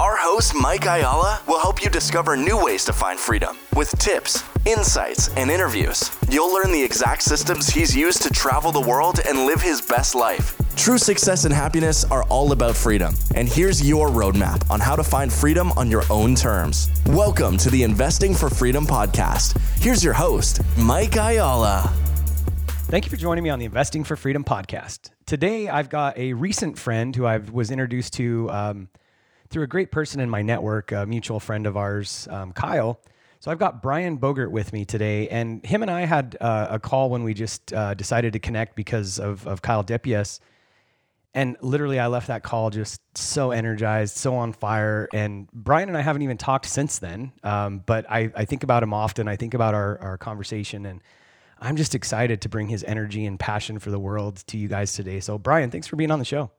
Our host, Mike Ayala, will help you discover new ways to find freedom with tips, insights, and interviews. You'll learn the exact systems he's used to travel the world and live his best life. True success and happiness are all about freedom. And here's your roadmap on how to find freedom on your own terms. Welcome to the Investing for Freedom podcast. Here's your host, Mike Ayala. Thank you for joining me on the Investing for Freedom podcast. Today, I've got a recent friend who I was introduced to um, through a great person in my network, a mutual friend of ours, um, Kyle. So I've got Brian Bogert with me today, and him and I had uh, a call when we just uh, decided to connect because of, of Kyle Depias. And literally, I left that call just so energized, so on fire. And Brian and I haven't even talked since then. Um, but I, I think about him often. I think about our, our conversation, and I'm just excited to bring his energy and passion for the world to you guys today. So, Brian, thanks for being on the show.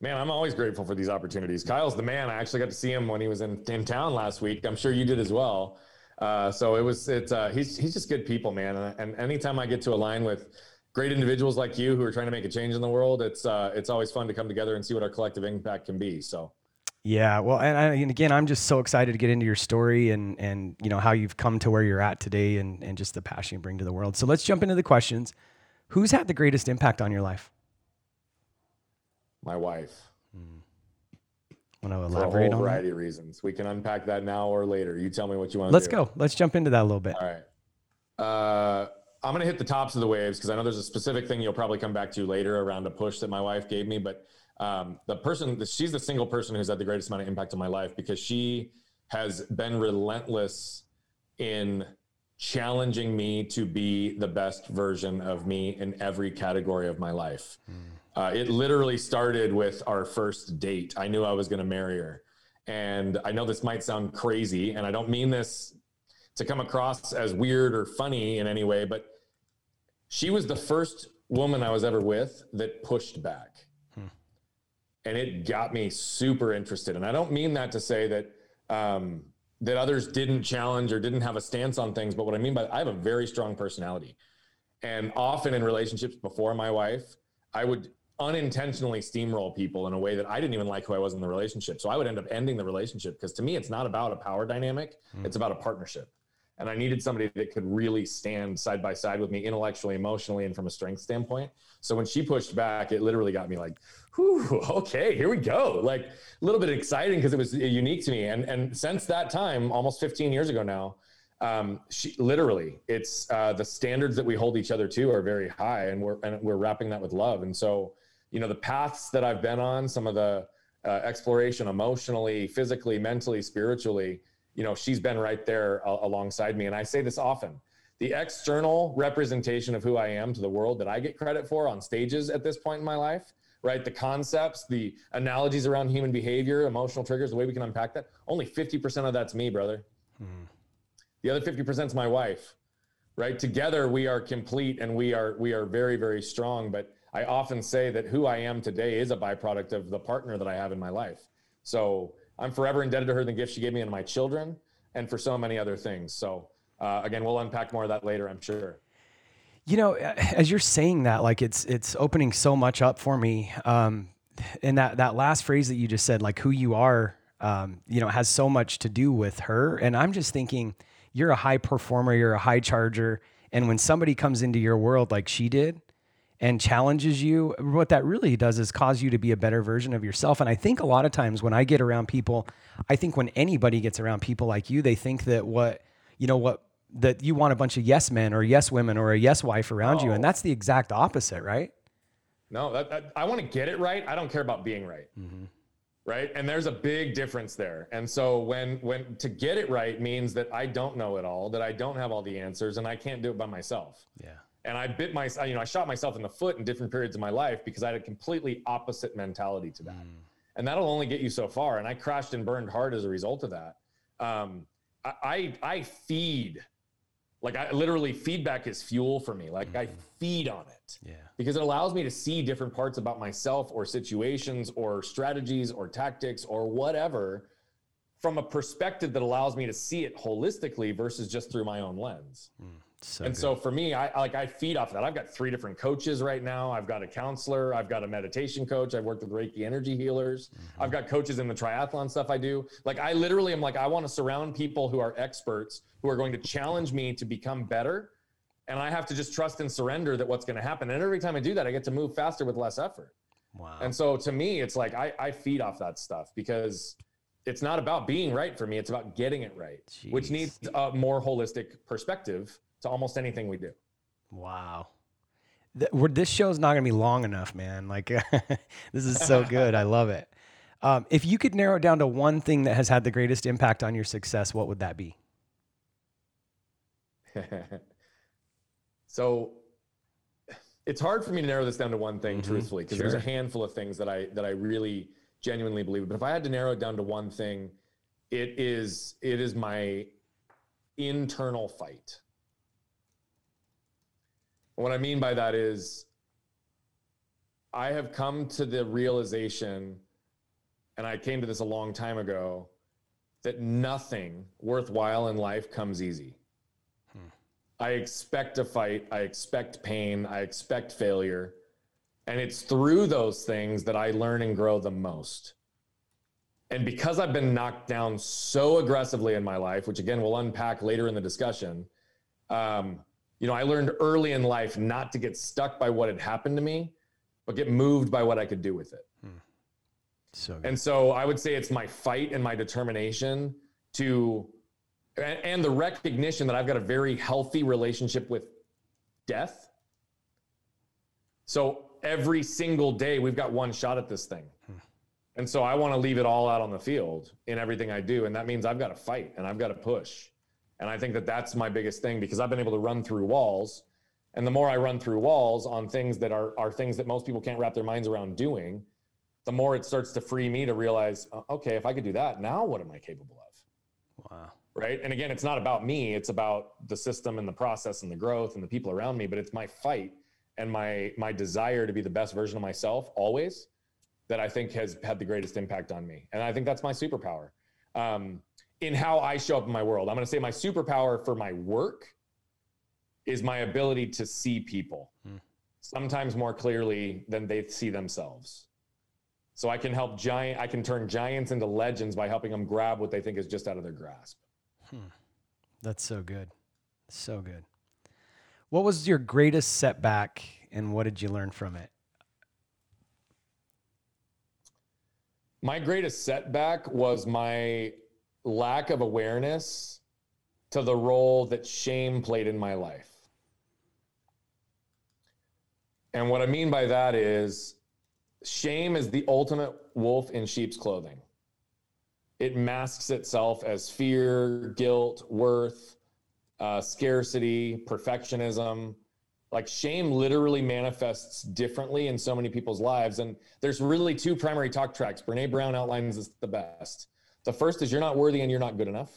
Man, I'm always grateful for these opportunities. Kyle's the man. I actually got to see him when he was in, in town last week. I'm sure you did as well. Uh, so it was, it's, uh, he's, he's just good people, man. And, and anytime I get to align with great individuals like you who are trying to make a change in the world, it's uh, it's always fun to come together and see what our collective impact can be. So. Yeah, well, and, I, and, again, I'm just so excited to get into your story and and you know how you've come to where you're at today, and and just the passion you bring to the world. So let's jump into the questions. Who's had the greatest impact on your life? My wife. Hmm. Want to elaborate For a whole variety that? of reasons. We can unpack that now or later. You tell me what you want. Let's go. Let's jump into that a little bit. All right. Uh, I'm going to hit the tops of the waves because I know there's a specific thing you'll probably come back to later around a push that my wife gave me. But um, the person, she's the single person who's had the greatest amount of impact on my life because she has been relentless in challenging me to be the best version of me in every category of my life. Mm. Uh, it literally started with our first date. I knew I was going to marry her. And I know this might sound crazy, and I don't mean this to come across as weird or funny in any way, but she was the first woman I was ever with that pushed back. Hmm. And it got me super interested. And I don't mean that to say that um, that others didn't challenge or didn't have a stance on things, but what I mean by I have a very strong personality. And often in relationships before my wife, I would unintentionally steamroll people in a way that I didn't even like who I was in the relationship. So I would end up ending the relationship because to me, it's not about a power dynamic, mm. it's about a partnership and I needed somebody that could really stand side by side with me intellectually, emotionally, and from a strength standpoint. So when she pushed back, it literally got me like, Whew, okay, here we go. Like a little bit exciting because it was unique to me. And and since that time, almost 15 years ago now, um, she literally, it's uh, the standards that we hold each other to are very high, and we're and we're wrapping that with love. And so, you know, the paths that I've been on, some of the uh, exploration emotionally, physically, mentally, spiritually you know, she's been right there alongside me. And I say this often the external representation of who I am to the world that I get credit for on stages at this point in my life, right? The concepts, the analogies around human behavior, emotional triggers, the way we can unpack that, only 50% of that's me, brother. Hmm. The other 50% is my wife, right? Together we are complete and we are we are very very strong, but I often say that who I am today is a byproduct of the partner that I have in my life. So I'm forever indebted to her the gift she gave me and my children, and for so many other things. So uh, again, we'll unpack more of that later, I'm sure. You know, as you're saying that, like it's it's opening so much up for me. Um, and that that last phrase that you just said, like who you are, um, you know, has so much to do with her. And I'm just thinking, you're a high performer, you're a high charger, and when somebody comes into your world like she did, and challenges you, what that really does is cause you to be a better version of yourself. And I think a lot of times when I get around people, I think when anybody gets around people like you, they think that what, you know, what, that you want a bunch of yes men or yes women or a yes wife around you. And that's the exact opposite, right? No, that, that, I want to get it right. I don't care about being right. Mm-hmm. Right. And there's a big difference there. And so when, when to get it right means that I don't know it all, that I don't have all the answers and I can't do it by myself. Yeah and I bit my, you know, I shot myself in the foot in different periods of my life because I had a completely opposite mentality to that, mm. and that'll only get you so far. And I crashed and burned hard as a result of that. Um, I, I, I feed, like I literally feedback is fuel for me. Like mm. I feed on it, yeah, because it allows me to see different parts about myself or situations or strategies or tactics or whatever from a perspective that allows me to see it holistically versus just through my own lens. So and good. so for me, I like I feed off that. I've got three different coaches right now. I've got a counselor. I've got a meditation coach. I've worked with Reiki energy healers. Mm-hmm. I've got coaches in the triathlon stuff I do. Like I literally am like I want to surround people who are experts who are going to challenge me to become better. And I have to just trust and surrender that what's going to happen. And every time I do that, I get to move faster with less effort. wow. And so to me, it's like I, I feed off that stuff because it's not about being right for me. It's about getting it right, which needs a more holistic perspective to almost anything we do. Wow. Th- this show's not going to be long enough, man. Like, this is so good. I love it. Um, if you could narrow it down to one thing that has had the greatest impact on your success, what would that be? so it's hard for me to narrow this down to one thing, Mhm, truthfully, because there's a handful of things that I that I really genuinely believe. But if I had to narrow it down to one thing, it is it is my internal fight. What I mean by that is I have come to the realization, and I came to this a long time ago, that nothing worthwhile in life comes easy. I expect a fight. I expect pain. I expect failure. And it's through those things that I learn and grow the most. And because I've been knocked down so aggressively in my life, which again we'll unpack later in the discussion, um, you know, I learned early in life not to get stuck by what had happened to me, but get moved by what I could do with it. So good. And so I would say it's my fight and my determination to, and, and the recognition that I've got a very healthy relationship with death. So every single day we've got one shot at this thing. And so I want to leave it all out on the field in everything I do. And that means I've got to fight and I've got to push. And I think that that's my biggest thing because I've been able to run through walls. And the more I run through walls on things that are, are things that most people can't wrap their minds around doing, the more it starts to free me to realize, uh, okay, if I could do that, now what am I capable of? wow. Right. And again, it's not about me, it's about the system and the process and the growth and the people around me, but it's my fight and my my desire to be the best version of myself always that I think has had the greatest impact on me. And I think that's my superpower. Um, in how I show up in my world. I'm going to say my superpower for my work is my ability to see people Hmm. sometimes more clearly than they see themselves. So I can help giant, I can turn giants into legends by helping them grab what they think is just out of their grasp. That's so good. So good. What was your greatest setback and what did you learn from it? My greatest setback was my lack of awareness to the role that shame played in my life. And what I mean by that is shame is the ultimate wolf in sheep's clothing. It masks itself as fear, guilt, worth, uh, scarcity, perfectionism. Like shame literally manifests differently in so many people's lives. And there's really two primary talk tracks. Brene Brown outlines this the best. The first is you're not worthy and you're not good enough.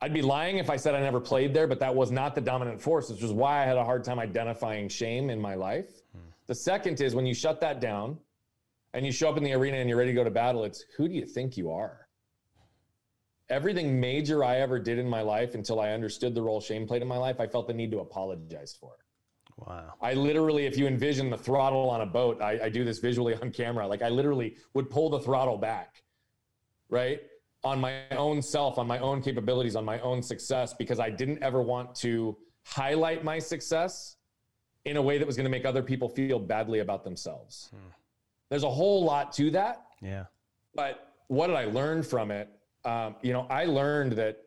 I'd be lying if I said I never played there, but that was not the dominant force, which is why I had a hard time identifying shame in my life. Hmm. The second is when you shut that down and you show up in the arena and you're ready to go to battle, it's who do you think you are? Everything major I ever did in my life until I understood the role shame played in my life, I felt the need to apologize for. Wow. I literally, if you envision the throttle on a boat, I, I do this visually on camera. Like I literally would pull the throttle back, right? On my own self, on my own capabilities, on my own success, because I didn't ever want to highlight my success in a way that was going to make other people feel badly about themselves. There's a whole lot to that. Yeah. But what did I learn from it? Um, you know, I learned that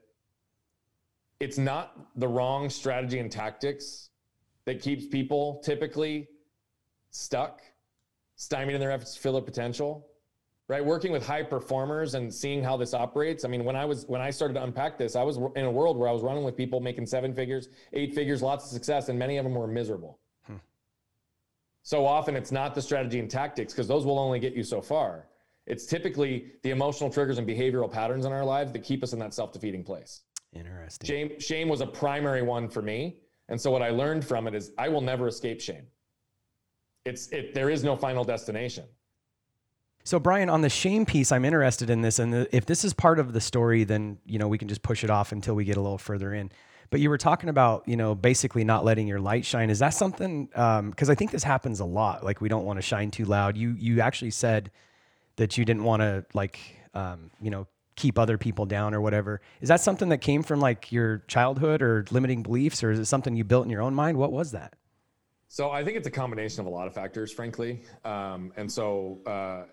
it's not the wrong strategy and tactics that keeps people typically stuck, stymied in their efforts to fill their potential. Right, working with high performers and seeing how this operates. I mean, when I was when I started to unpack this, I was in a world where I was running with people making seven figures, eight figures, lots of success, and many of them were miserable. Hmm. So often it's not the strategy and tactics because those will only get you so far. It's typically the emotional triggers and behavioral patterns in our lives that keep us in that self-defeating place. Interesting. Shame, shame was a primary one for me. And so what I learned from it is I will never escape shame. It's it there is no final destination. So Brian, on the shame piece, I'm interested in this, and if this is part of the story, then you know we can just push it off until we get a little further in. But you were talking about you know basically not letting your light shine. Is that something? Because um, I think this happens a lot. Like we don't want to shine too loud. You you actually said that you didn't want to like um, you know keep other people down or whatever. Is that something that came from like your childhood or limiting beliefs, or is it something you built in your own mind? What was that? So I think it's a combination of a lot of factors, frankly. Um, and so. Uh,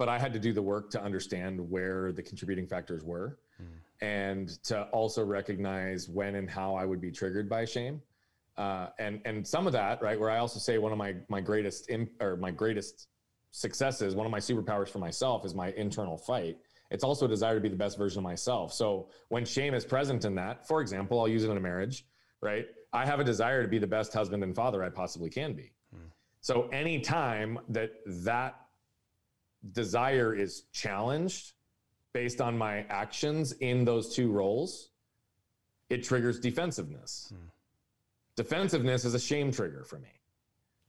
but I had to do the work to understand where the contributing factors were mm. and to also recognize when and how I would be triggered by shame. Uh, and and some of that, right, where I also say one of my my greatest imp, or my greatest successes, one of my superpowers for myself is my internal fight. It's also a desire to be the best version of myself. So when shame is present in that, for example, I'll use it in a marriage, right? I have a desire to be the best husband and father I possibly can be. Mm. So anytime that that desire is challenged based on my actions in those two roles, it triggers defensiveness. Hmm. Defensiveness is a shame trigger for me.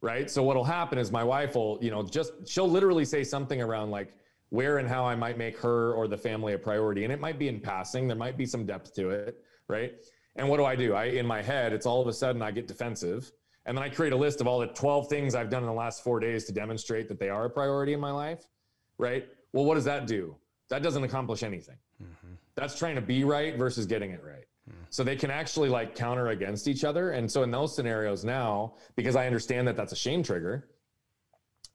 Right. So what'll happen is my wife will, you know, just she'll literally say something around like where and how I might make her or the family a priority. And it might be in passing, there might be some depth to it. Right. And what do I do? I in my head, it's all of a sudden I get defensive. And then I create a list of all the 12 things I've done in the last four days to demonstrate that they are a priority in my life right? Well, what does that do? That doesn't accomplish anything. Mm-hmm. That's trying to be right versus getting it right. Mm. So they can actually like counter against each other. And so in those scenarios now, because I understand that that's a shame trigger,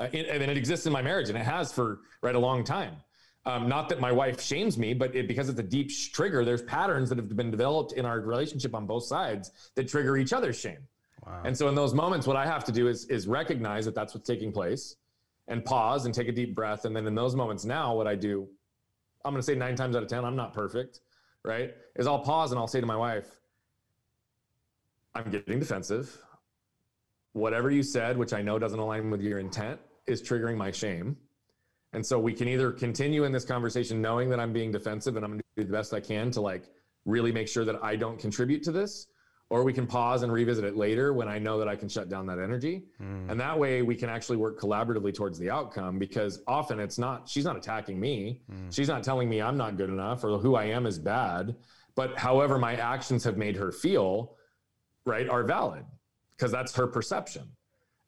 uh, it, and it exists in my marriage and it has for right a long time. Um, not that my wife shames me, but it, because it's a deep sh- trigger, there's patterns that have been developed in our relationship on both sides that trigger each other's shame. Wow. And so in those moments, what I have to do is is recognize that that's what's taking place, and pause and take a deep breath. And then in those moments now, what I do, I'm going to say nine times out of 10, I'm not perfect, right? Is I'll pause and I'll say to my wife, I'm getting defensive. Whatever you said, which I know doesn't align with your intent, is triggering my shame. And so we can either continue in this conversation knowing that I'm being defensive and I'm going to do the best I can to like really make sure that I don't contribute to this, or we can pause and revisit it later when I know that I can shut down that energy. Mm. And that way we can actually work collaboratively towards the outcome because often it's not, she's not attacking me. Mm. She's not telling me I'm not good enough or who I am is bad. But however my actions have made her feel, right, are valid because that's her perception.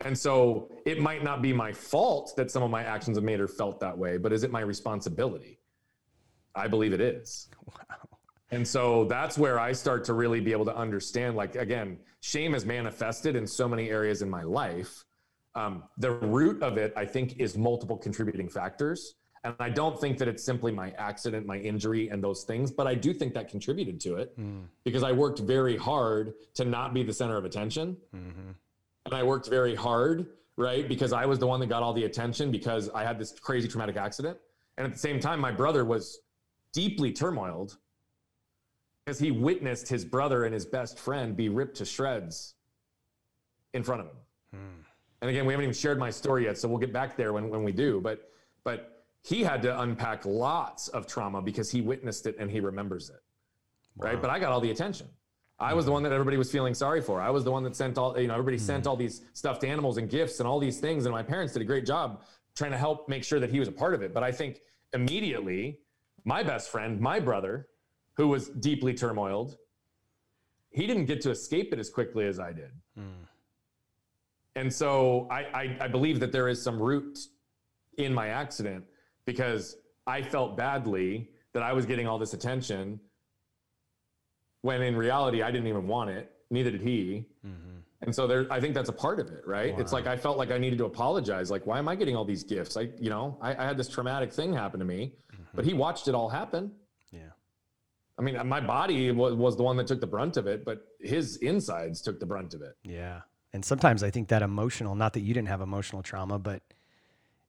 And so it might not be my fault that some of my actions have made her felt that way, but is it my responsibility? I believe it is. Wow. And so that's where I start to really be able to understand like, again, shame is manifested in so many areas in my life. Um, the root of it, I think, is multiple contributing factors. And I don't think that it's simply my accident, my injury, and those things, but I do think that contributed to it mm. because I worked very hard to not be the center of attention. Mm-hmm. And I worked very hard, right? Because I was the one that got all the attention because I had this crazy traumatic accident. And at the same time, my brother was deeply turmoiled because he witnessed his brother and his best friend be ripped to shreds in front of him. Hmm. And again, we haven't even shared my story yet, so we'll get back there when, when we do. But but he had to unpack lots of trauma because he witnessed it and he remembers it. Wow. Right. But I got all the attention. I was the one that everybody was feeling sorry for. I was the one that sent all, you know, everybody mm sent all these stuffed animals and gifts and all these things. And my parents did a great job trying to help make sure that he was a part of it. But I think immediately, my best friend, my brother, who was deeply turmoiled, he didn't get to escape it as quickly as I did. Mm. And so I, I, I believe that there is some root in my accident because I felt badly that I was getting all this attention when in reality I didn't even want it. Neither did he. Mm-hmm. And so there, I think that's a part of it, right? Wow. It's like I felt like I needed to apologize. Like, why am I getting all these gifts? I, you know, I, I had this traumatic thing happen to me, mm-hmm. but he watched it all happen. I mean, my body was, was the one that took the brunt of it, but his insides took the brunt of it. Yeah. And sometimes I think that emotional, not that you didn't have emotional trauma, but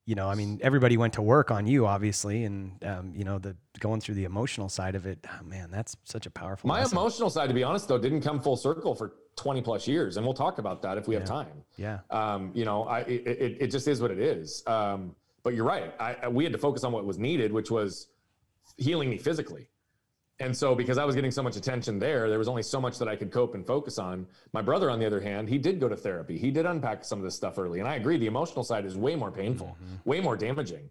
you know, I mean, everybody went to work on you, obviously, and um, you know, the going through the emotional side of it. Oh, man, that's such a powerful. My lesson. emotional side, to be honest, though, didn't come full circle for 20 plus years, and we'll talk about that if we yeah. have time. Yeah. Um, you know, I it, it, it, just is what it is. Um, but you're right. I, we had to focus on what was needed, which was healing me physically. And so, because I was getting so much attention there, there was only so much that I could cope and focus on. My brother, on the other hand, he did go to therapy. He did unpack some of this stuff early. And I agree, the emotional side is way more painful, mm-hmm. way more damaging.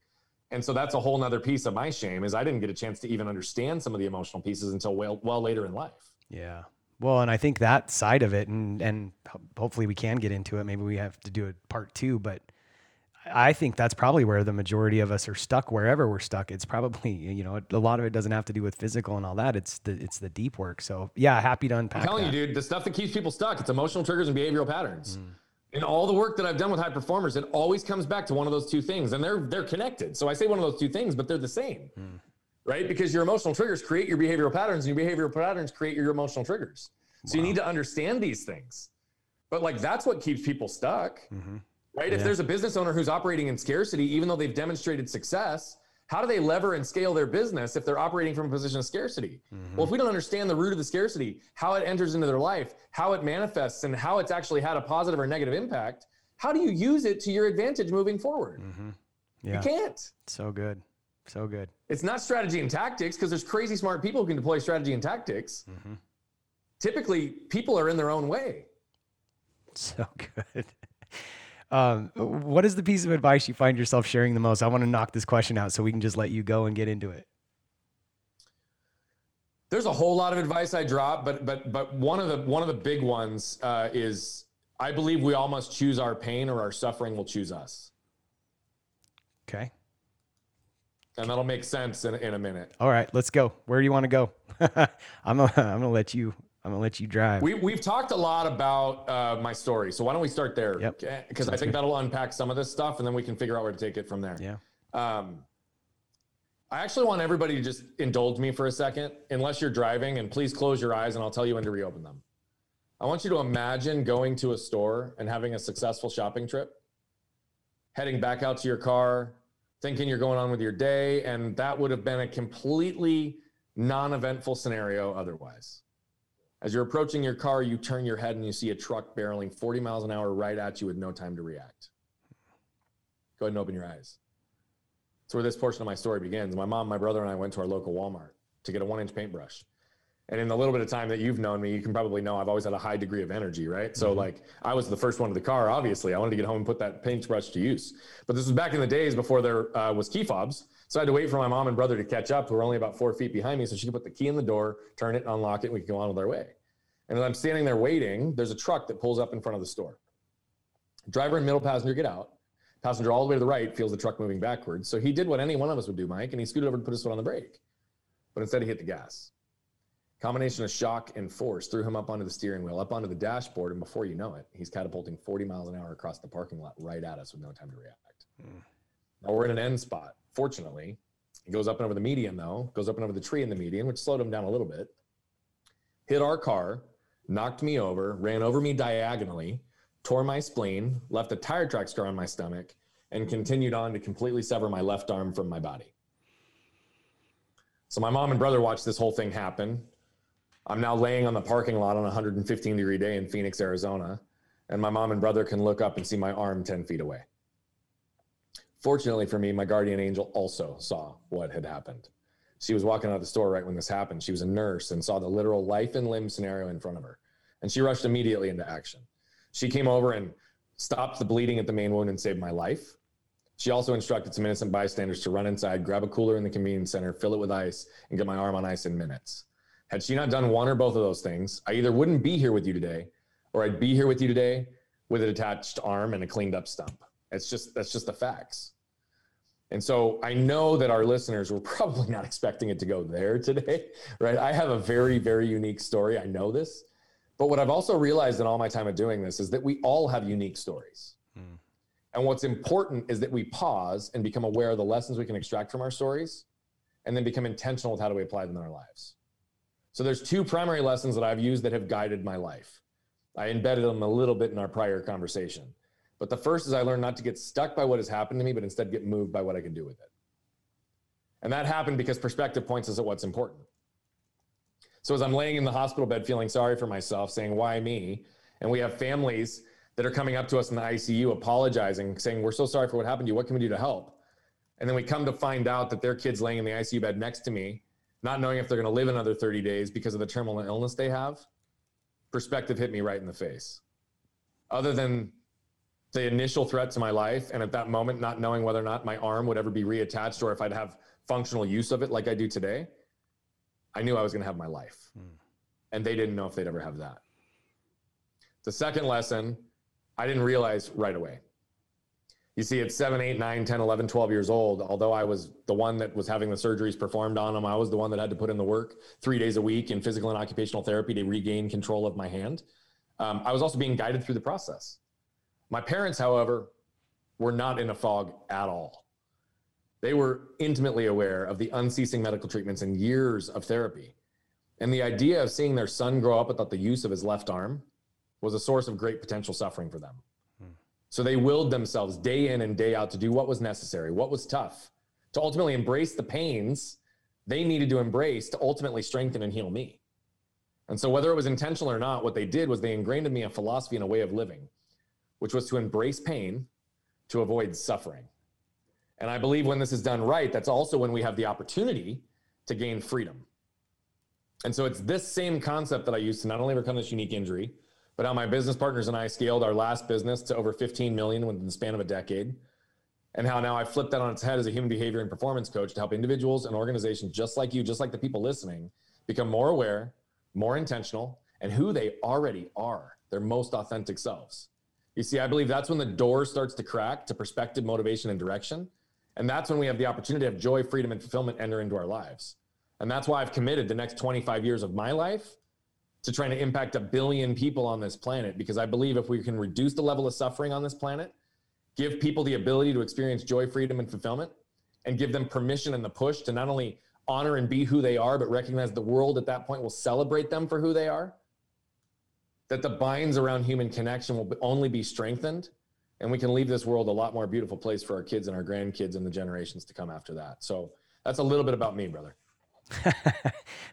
And so that's a whole nother piece of my shame is I didn't get a chance to even understand some of the emotional pieces until well, well later in life. Yeah. Well, and I think that side of it, and and hopefully we can get into it. Maybe we have to do a part two, but I think that's probably where the majority of us are stuck. Wherever we're stuck, it's probably you know a lot of it doesn't have to do with physical and all that. It's the it's the deep work. So yeah, happy to unpack. I'm telling that. you, dude, the stuff that keeps people stuck. It's emotional triggers and behavioral patterns. Mm. In all the work that I've done with high performers, it always comes back to one of those two things, and they're they're connected. So I say one of those two things, but they're the same. Mm right? Because your emotional triggers create your behavioral patterns, and your behavioral patterns create your emotional triggers. So wow. you need to understand these things. But like that's what keeps people stuck, mm-hmm. Right? Yeah. If there's a business owner who's operating in scarcity, even though they've demonstrated success, how do they lever and scale their business if they're operating from a position of scarcity? Mm-hmm. Well, if we don't understand the root of the scarcity, how it enters into their life, how it manifests, and how it's actually had a positive or negative impact, how do you use it to your advantage moving forward? Mm-hmm. Yeah. You can't. So good. So good. It's not strategy and tactics because there's crazy smart people who can deploy strategy and tactics. Mm-hmm. Typically, people are in their own way. So good. Um, what is the piece of advice you find yourself sharing the most? I want to knock this question out so we can just let you go and get into it. There's a whole lot of advice I drop, but but but one of the one of the big ones uh, is I believe we all must choose our pain, or our suffering will choose us. Okay and that'll make sense in, in a minute. All right, let's go. Where do you want to go? I'm gonna, I'm gonna let you. I'm gonna let you drive. We we've talked a lot about uh, my story, so why don't we start there? Yep. Because I think good. that'll unpack some of this stuff, and then we can figure out where to take it from there. Yeah. Um, I actually want everybody to just indulge me for a second, unless you're driving, and please close your eyes, and I'll tell you when to reopen them. I want you to imagine going to a store and having a successful shopping trip, heading back out to your car, thinking you're going on with your day. And that would have been a completely non eventful scenario otherwise. As you're approaching your car, you turn your head and you see a truck barreling 40 miles an hour right at you with no time to react. Go ahead and open your eyes. That's where this portion of my story begins. My mom, my brother, and I went to our local Walmart to get a one inch paintbrush and in the little bit of time that you've known me, you can probably know I've always had a high degree of energy, right? So mm-hmm. like I was the first one to the car, obviously. I wanted to get home and put that paintbrush to use. But this was back in the days before there uh, was key fobs. So I had to wait for my mom and brother to catch up, who were only about four feet behind me, so she could put the key in the door, turn it, unlock it, and we could go on with our way. And as I'm standing there waiting, there's a truck that pulls up in front of the store. Driver and middle passenger get out. Passenger all the way to the right feels the truck moving backwards. So he did what any one of us would do, Mike, and he scooted over to put his foot on the brake. But instead, he hit the gas. Combination of shock and force threw him up onto the steering wheel, up onto the dashboard, and before you know it, he's catapulting 40 miles an hour across the parking lot right at us with no time to react. Mm. Now we're in an end spot. Fortunately, It goes up and over the median, though, goes up and over the tree in the median, which slowed him down a little bit. Hit our car, knocked me over, ran over me diagonally, tore my spleen, left a tire track scar on my stomach, and continued on to completely sever my left arm from my body. So my mom and brother watched this whole thing happen. I'm now laying on the parking lot on a 115 degree day in Phoenix, Arizona, and my mom and brother can look up and see my arm 10 feet away. Fortunately for me, my guardian angel also saw what had happened. She was walking out of the store right when this happened. She was a nurse and saw the literal life and limb scenario in front of her. And she rushed immediately into action. She came over and stopped the bleeding at the main wound and saved my life. She also instructed some innocent bystanders to run inside, grab a cooler in the convenience center, fill it with ice, and get my arm on ice in minutes. Had she not done one or both of those things, I either wouldn't be here with you today, or I'd be here with you today with a detached arm and a cleaned up stump. It's just that's just the facts. And so I know that our listeners were probably not expecting it to go there today, right? I have a very, very unique story. I know this. But what I've also realized in all my time of doing this is that we all have unique stories. Hmm. And what's important is that we pause and become aware of the lessons we can extract from our stories and then become intentional with how do we apply them in our lives. So there's two primary lessons that I've used that have guided my life. I embedded them a little bit in our prior conversation. But the first is I learned not to get stuck by what has happened to me, but instead get moved by what I can do with it. And that happened because perspective points us at what's important. So as I'm laying in the hospital bed feeling sorry for myself, saying, why me? And we have families that are coming up to us in the ICU apologizing, saying, we're so sorry for what happened to you. What can we do to help? And then we come to find out that their kid's laying in the ICU bed next to me not knowing if they're going to live another 30 days because of the terminal illness they have, perspective hit me right in the face. Other than the initial threat to my life. And at that moment, not knowing whether or not my arm would ever be reattached or if I'd have functional use of it like I do today, I knew I was going to have my life. Hmm. And they didn't know if they'd ever have that. The second lesson, I didn't realize right away. You see, at 7, 8, 9, 10, 11, 12 years old, although I was the one that was having the surgeries performed on them, I was the one that had to put in the work three days a week in physical and occupational therapy to regain control of my hand. Um, I was also being guided through the process. My parents, however, were not in a fog at all. They were intimately aware of the unceasing medical treatments and years of therapy. And the idea of seeing their son grow up without the use of his left arm was a source of great potential suffering for them. Hmm. So they willed themselves day in and day out to do what was necessary, what was tough, to ultimately embrace the pains they needed to embrace to ultimately strengthen and heal me. And so, whether it was intentional or not, what they did was they ingrained in me a philosophy and a way of living, which was to embrace pain to avoid suffering. And I believe when this is done right, that's also when we have the opportunity to gain freedom. And so, it's this same concept that I used to not only overcome this unique injury, but how my business partners and I scaled our last business to over 15 million within the span of a decade. And how now I flipped that on its head as a human behavior and performance coach to help individuals and organizations just like you, just like the people listening, become more aware, more intentional, and who they already are, their most authentic selves. You see, I believe that's when the door starts to crack to perspective, motivation, and direction. And that's when we have the opportunity to have joy, freedom, and fulfillment enter into our lives. And that's why I've committed the next 25 years of my life to trying to impact a billion people on this planet because I believe if we can reduce the level of suffering on this planet, give people the ability to experience joy, freedom, and fulfillment, and give them permission and the push to not only honor and be who they are, but recognize the world at that point will celebrate them for who they are, that the binds around human connection will only be strengthened. And we can leave this world a lot more beautiful place for our kids and our grandkids and the generations to come after that. So that's a little bit about me, brother.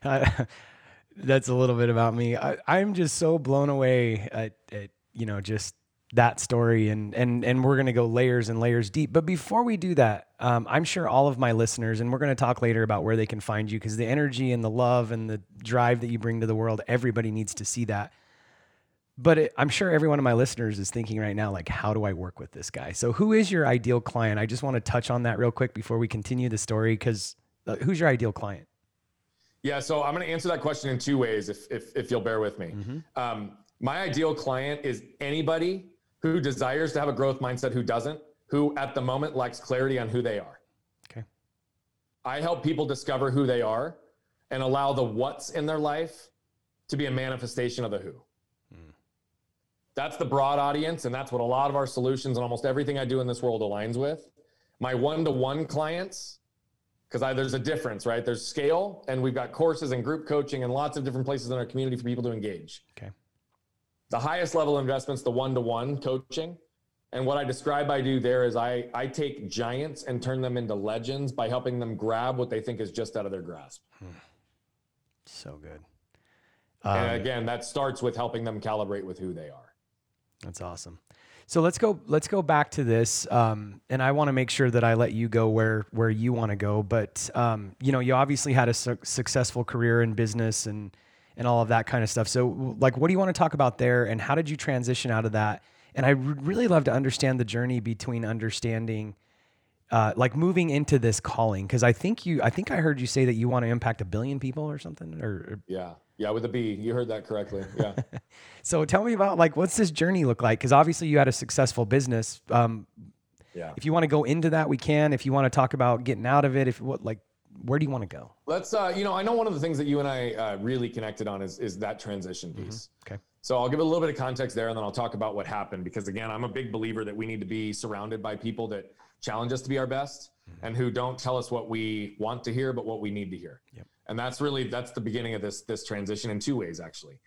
that's a little bit about me. I, am just so blown away at, at, you know just that story, and and and we're gonna go layers and layers deep. But before we do that, um, I'm sure all of my listeners, and we're gonna talk later about where they can find you because the energy and the love and the drive that you bring to the world, everybody needs to see that. But it, I'm sure every one of my listeners is thinking right now, like, how do I work with this guy? So, who is your ideal client? I just want to touch on that real quick before we continue the story because uh, who's your ideal client? Yeah, so I'm going to answer that question in two ways, if if, if you'll bear with me. Mm-hmm. Um, my ideal client is anybody who desires to have a growth mindset, who doesn't, who at the moment lacks clarity on who they are. Okay. I help people discover who they are and allow the what's in their life to be a manifestation of the who. That's the broad audience, and that's what a lot of our solutions and almost everything I do in this world aligns with. My one to one clients because there's a difference, right? There's scale, and we've got courses and group coaching and lots of different places in our community for people to engage. Okay. The highest level investments, the one-to-one coaching, and what I describe I do there is I I take giants and turn them into legends by helping them grab what they think is just out of their grasp. Hmm. So good. Um, and again, that starts with helping them calibrate with who they are. That's awesome. So let's go. Let's go back to this, um, and I want to make sure that I let you go where where you want to go. But um, you know, you obviously had a su- successful career in business and and all of that kind of stuff. So, like, what do you want to talk about there, and how did you transition out of that? And I really love to understand the journey between understanding, uh, like, moving into this calling, because I think you, I think I heard you say that you want to impact a billion people or something, or, or yeah, yeah, with a B. You heard that correctly. Yeah. so tell me about like what's this journey look like? Because obviously you had a successful business. Um, yeah. If you want to go into that, we can. If you want to talk about getting out of it, if what like where do you want to go? Let's. Uh, you know, I know one of the things that you and I uh, really connected on is is that transition mm-hmm. piece. Mm-hmm. Okay. So I'll give a little bit of context there, and then I'll talk about what happened. Because again, I'm a big believer that we need to be surrounded by people that challenge us to be our best, mm-hmm. and who don't tell us what we want to hear, but what we need to hear. Yep. And that's really that's the beginning of this this transition in two ways actually.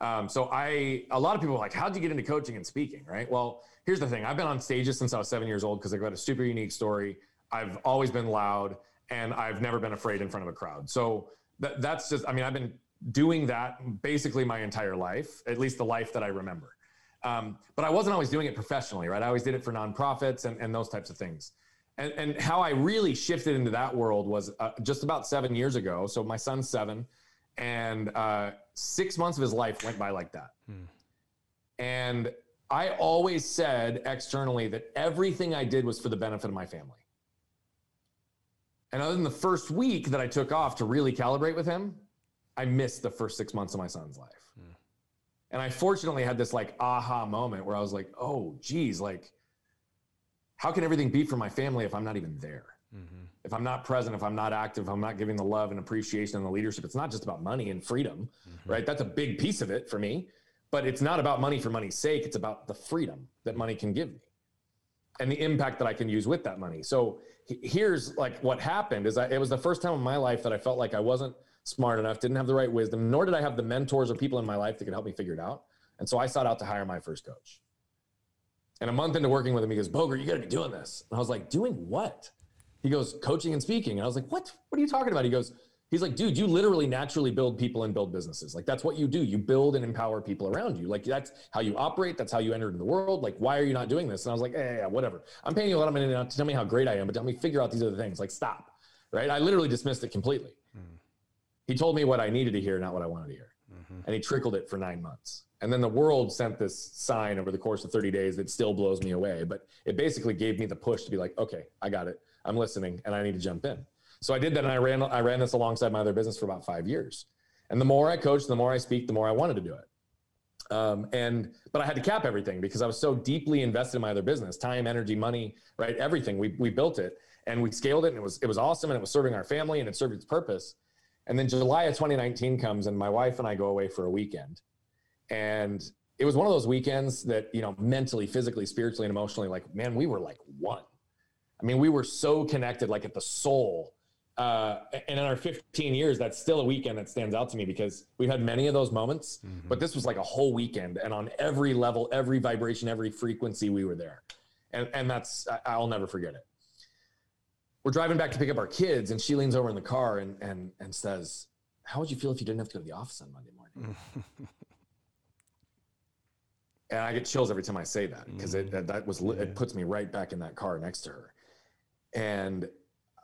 Um, so i a lot of people are like how'd you get into coaching and speaking? Right? Well here's the thing. I've been on stages since i was seven years old because i've got a super unique story. I've always been loud and i've never been afraid in front of a crowd. So that, that's just i mean i've been doing that basically my entire life at least the life that i remember um, but i wasn't always doing it professionally right i always did it for nonprofits and, and those types of things and, and how I really shifted into that world was uh, just about seven years ago. So my son's seven, and uh, six months of his life went by like that. Hmm. And I always said externally that everything I did was for the benefit of my family. And other than the first week that I took off to really calibrate with him, I missed the first six months of my son's life. And I fortunately had this like aha moment where I was like, oh, geez, like, how can everything be for my family if I'm not even there? Mm-hmm. If I'm not present, if I'm not active, if I'm not giving the love and appreciation and the leadership, it's not just about money and freedom, mm-hmm. right? That's a big piece of it for me. But it's not about money for money's sake. It's about the freedom that money can give me and the impact that I can use with that money. So here's like what happened is I, it was the first time in my life that I felt like I wasn't smart enough, didn't have the right wisdom, nor did I have the mentors or people in my life that could help me figure it out. And so I sought out to hire my first coach. And a month into working with him, he goes, Bogert, you got to be doing this. And I was like, doing what? He goes, coaching and speaking. And I was like, what? What are you talking about? He goes, he's like, dude, you literally naturally build people and build businesses. Like that's what you do. You build and empower people around you. Like that's how you operate. That's how you enter into the world. Like, why are you not doing this? And I was like, yeah, yeah, whatever. I'm paying you a lot of money to tell me how great I am, but tell me figure out these other things. Like, stop. Right. I literally dismissed it completely. He told me what I needed to hear, not what I wanted to hear. Mm-hmm. And he trickled it for nine months. And then the world sent this sign over the course of 30 days that still blows me away. But it basically gave me the push to be like, okay, I got it. I'm listening and I need to jump in. So I did that and I ran I ran this alongside my other business for about five years. And the more I coached, the more I speak, the more I wanted to do it. Um, and but I had to cap everything because I was so deeply invested in my other business, time, energy, money, right? Everything. We we built it and we scaled it and it was it was awesome and it was serving our family and it served its purpose. And then July of 2019 comes and my wife and I go away for a weekend. And it was one of those weekends that, you know, mentally, physically, spiritually, and emotionally, like, man, we were like one. I mean, we were so connected, like at the soul uh, and in our 15 years, that's still a weekend that stands out to me because we've had many of those moments, mm-hmm. but this was like a whole weekend. And on every level, every vibration, every frequency, we were there. And, and that's, I'll never forget it. We're driving back to pick up our kids, and she leans over in the car and, and, and says, How would you feel if you didn't have to go to the office on Monday morning? and I get chills every time I say that because mm-hmm. it, that was, it puts me right back in that car next to her. And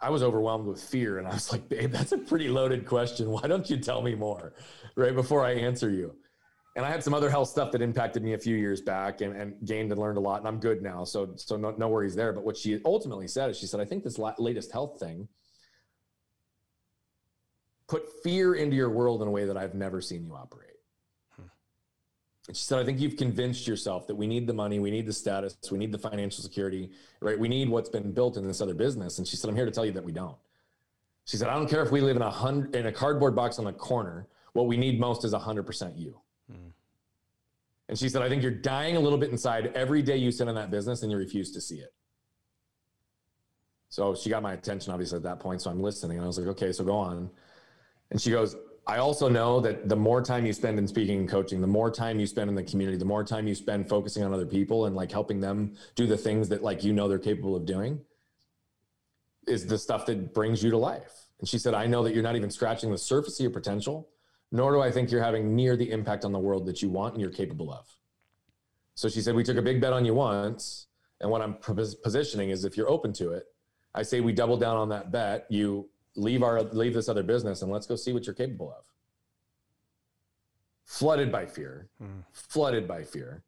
I was overwhelmed with fear and I was like, babe, that's a pretty loaded question. Why don't you tell me more right before I answer you? And I had some other health stuff that impacted me a few years back and, and gained and learned a lot. And I'm good now. So, so no, no worries there. But what she ultimately said is she said, I think this la- latest health thing put fear into your world in a way that I've never seen you operate. Hmm. And she said, I think you've convinced yourself that we need the money, we need the status, we need the financial security, right? We need what's been built in this other business. And she said, I'm here to tell you that we don't. She said, I don't care if we live in a hundred in a cardboard box on the corner. What we need most is hundred percent you. And she said, I think you're dying a little bit inside every day you sit in that business and you refuse to see it. So she got my attention, obviously, at that point. So I'm listening. And I was like, okay, so go on. And she goes, I also know that the more time you spend in speaking and coaching, the more time you spend in the community, the more time you spend focusing on other people and like helping them do the things that like you know they're capable of doing is the stuff that brings you to life. And she said, I know that you're not even scratching the surface of your potential, nor do I think you're having near the impact on the world that you want and you're capable of. So she said, We took a big bet on you once. And what I'm positioning is if you're open to it, I say we double down on that bet. You leave our leave this other business and let's go see what you're capable of flooded by fear mm. flooded by fear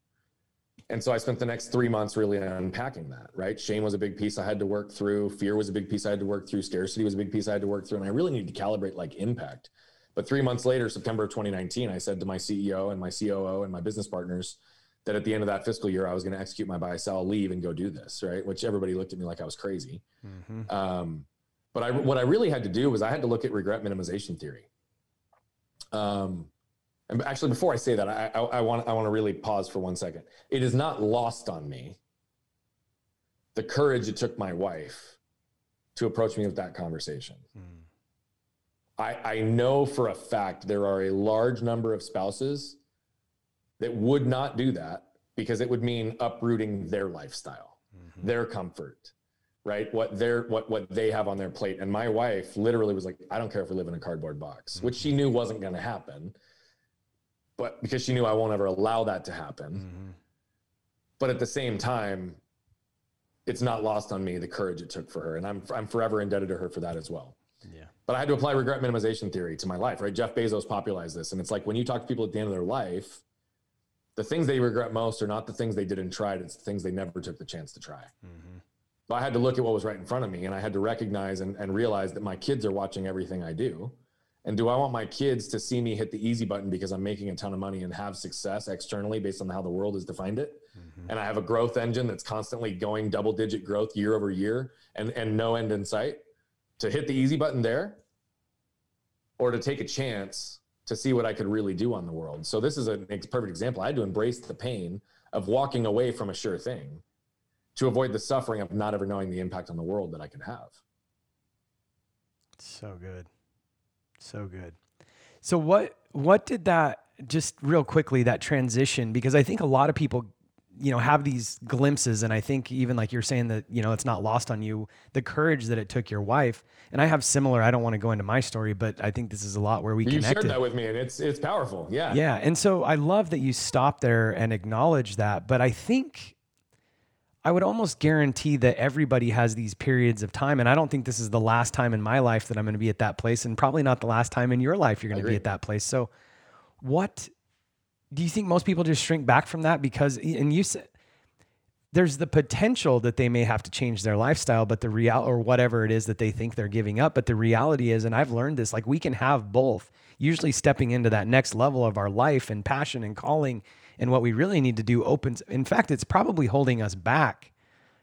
and so i spent the next three months really unpacking that right shame was a big piece i had to work through fear was a big piece i had to work through scarcity was a big piece i had to work through and i really needed to calibrate like impact but three months later september of 2019 i said to my ceo and my coo and my business partners that at the end of that fiscal year i was going to execute my buy sell leave and go do this right which everybody looked at me like i was crazy mm-hmm. um, but I, what I really had to do was I had to look at regret minimization theory. Um, and actually, before I say that, I, I, I, want I want to really pause for one second. It is not lost on me the courage it took my wife to approach me with that conversation. Mm. I, I know for a fact there are a large number of spouses that would not do that because it would mean uprooting their lifestyle, mm-hmm. their comfort, right what they're what what they have on their plate and my wife literally was like i don't care if we live in a cardboard box mm-hmm. which she knew wasn't going to happen but because she knew i won't ever allow that to happen mm-hmm. but at the same time it's not lost on me the courage it took for her and i'm i'm forever indebted to her for that as well yeah but i had to apply regret minimization theory to my life right jeff bezos popularized this and it's like when you talk to people at the end of their life the things they regret most are not the things they didn't try, it's the things they never took the chance to try. Mm-hmm. So I had to look at what was right in front of me and I had to recognize and, and realize that my kids are watching everything I do. And do I want my kids to see me hit the easy button because I'm making a ton of money and have success externally based on how the world has defined it? Mm-hmm. And I have a growth engine that's constantly going double digit growth year over year and, and no end in sight to hit the easy button there or to take a chance to see what I could really do on the world. So this is a perfect example. I had to embrace the pain of walking away from a sure thing to avoid the suffering of not ever knowing the impact on the world that I could have. So good. So good. So what what did that just real quickly that transition because I think a lot of people you know have these glimpses and i think even like you're saying that you know it's not lost on you the courage that it took your wife and i have similar i don't want to go into my story but i think this is a lot where we you shared that with me and it's it's powerful yeah yeah and so i love that you stop there and acknowledge that but i think I would almost guarantee that everybody has these periods of time. And I don't think this is the last time in my life that I'm going to be at that place, and probably not the last time in your life you're going to be at that place. So, what do you think most people just shrink back from that? Because, and you said, there's the potential that they may have to change their lifestyle, but the real or whatever it is that they think they're giving up. But the reality is, and I've learned this, like we can have both. Usually, stepping into that next level of our life and passion and calling and what we really need to do opens in fact it's probably holding us back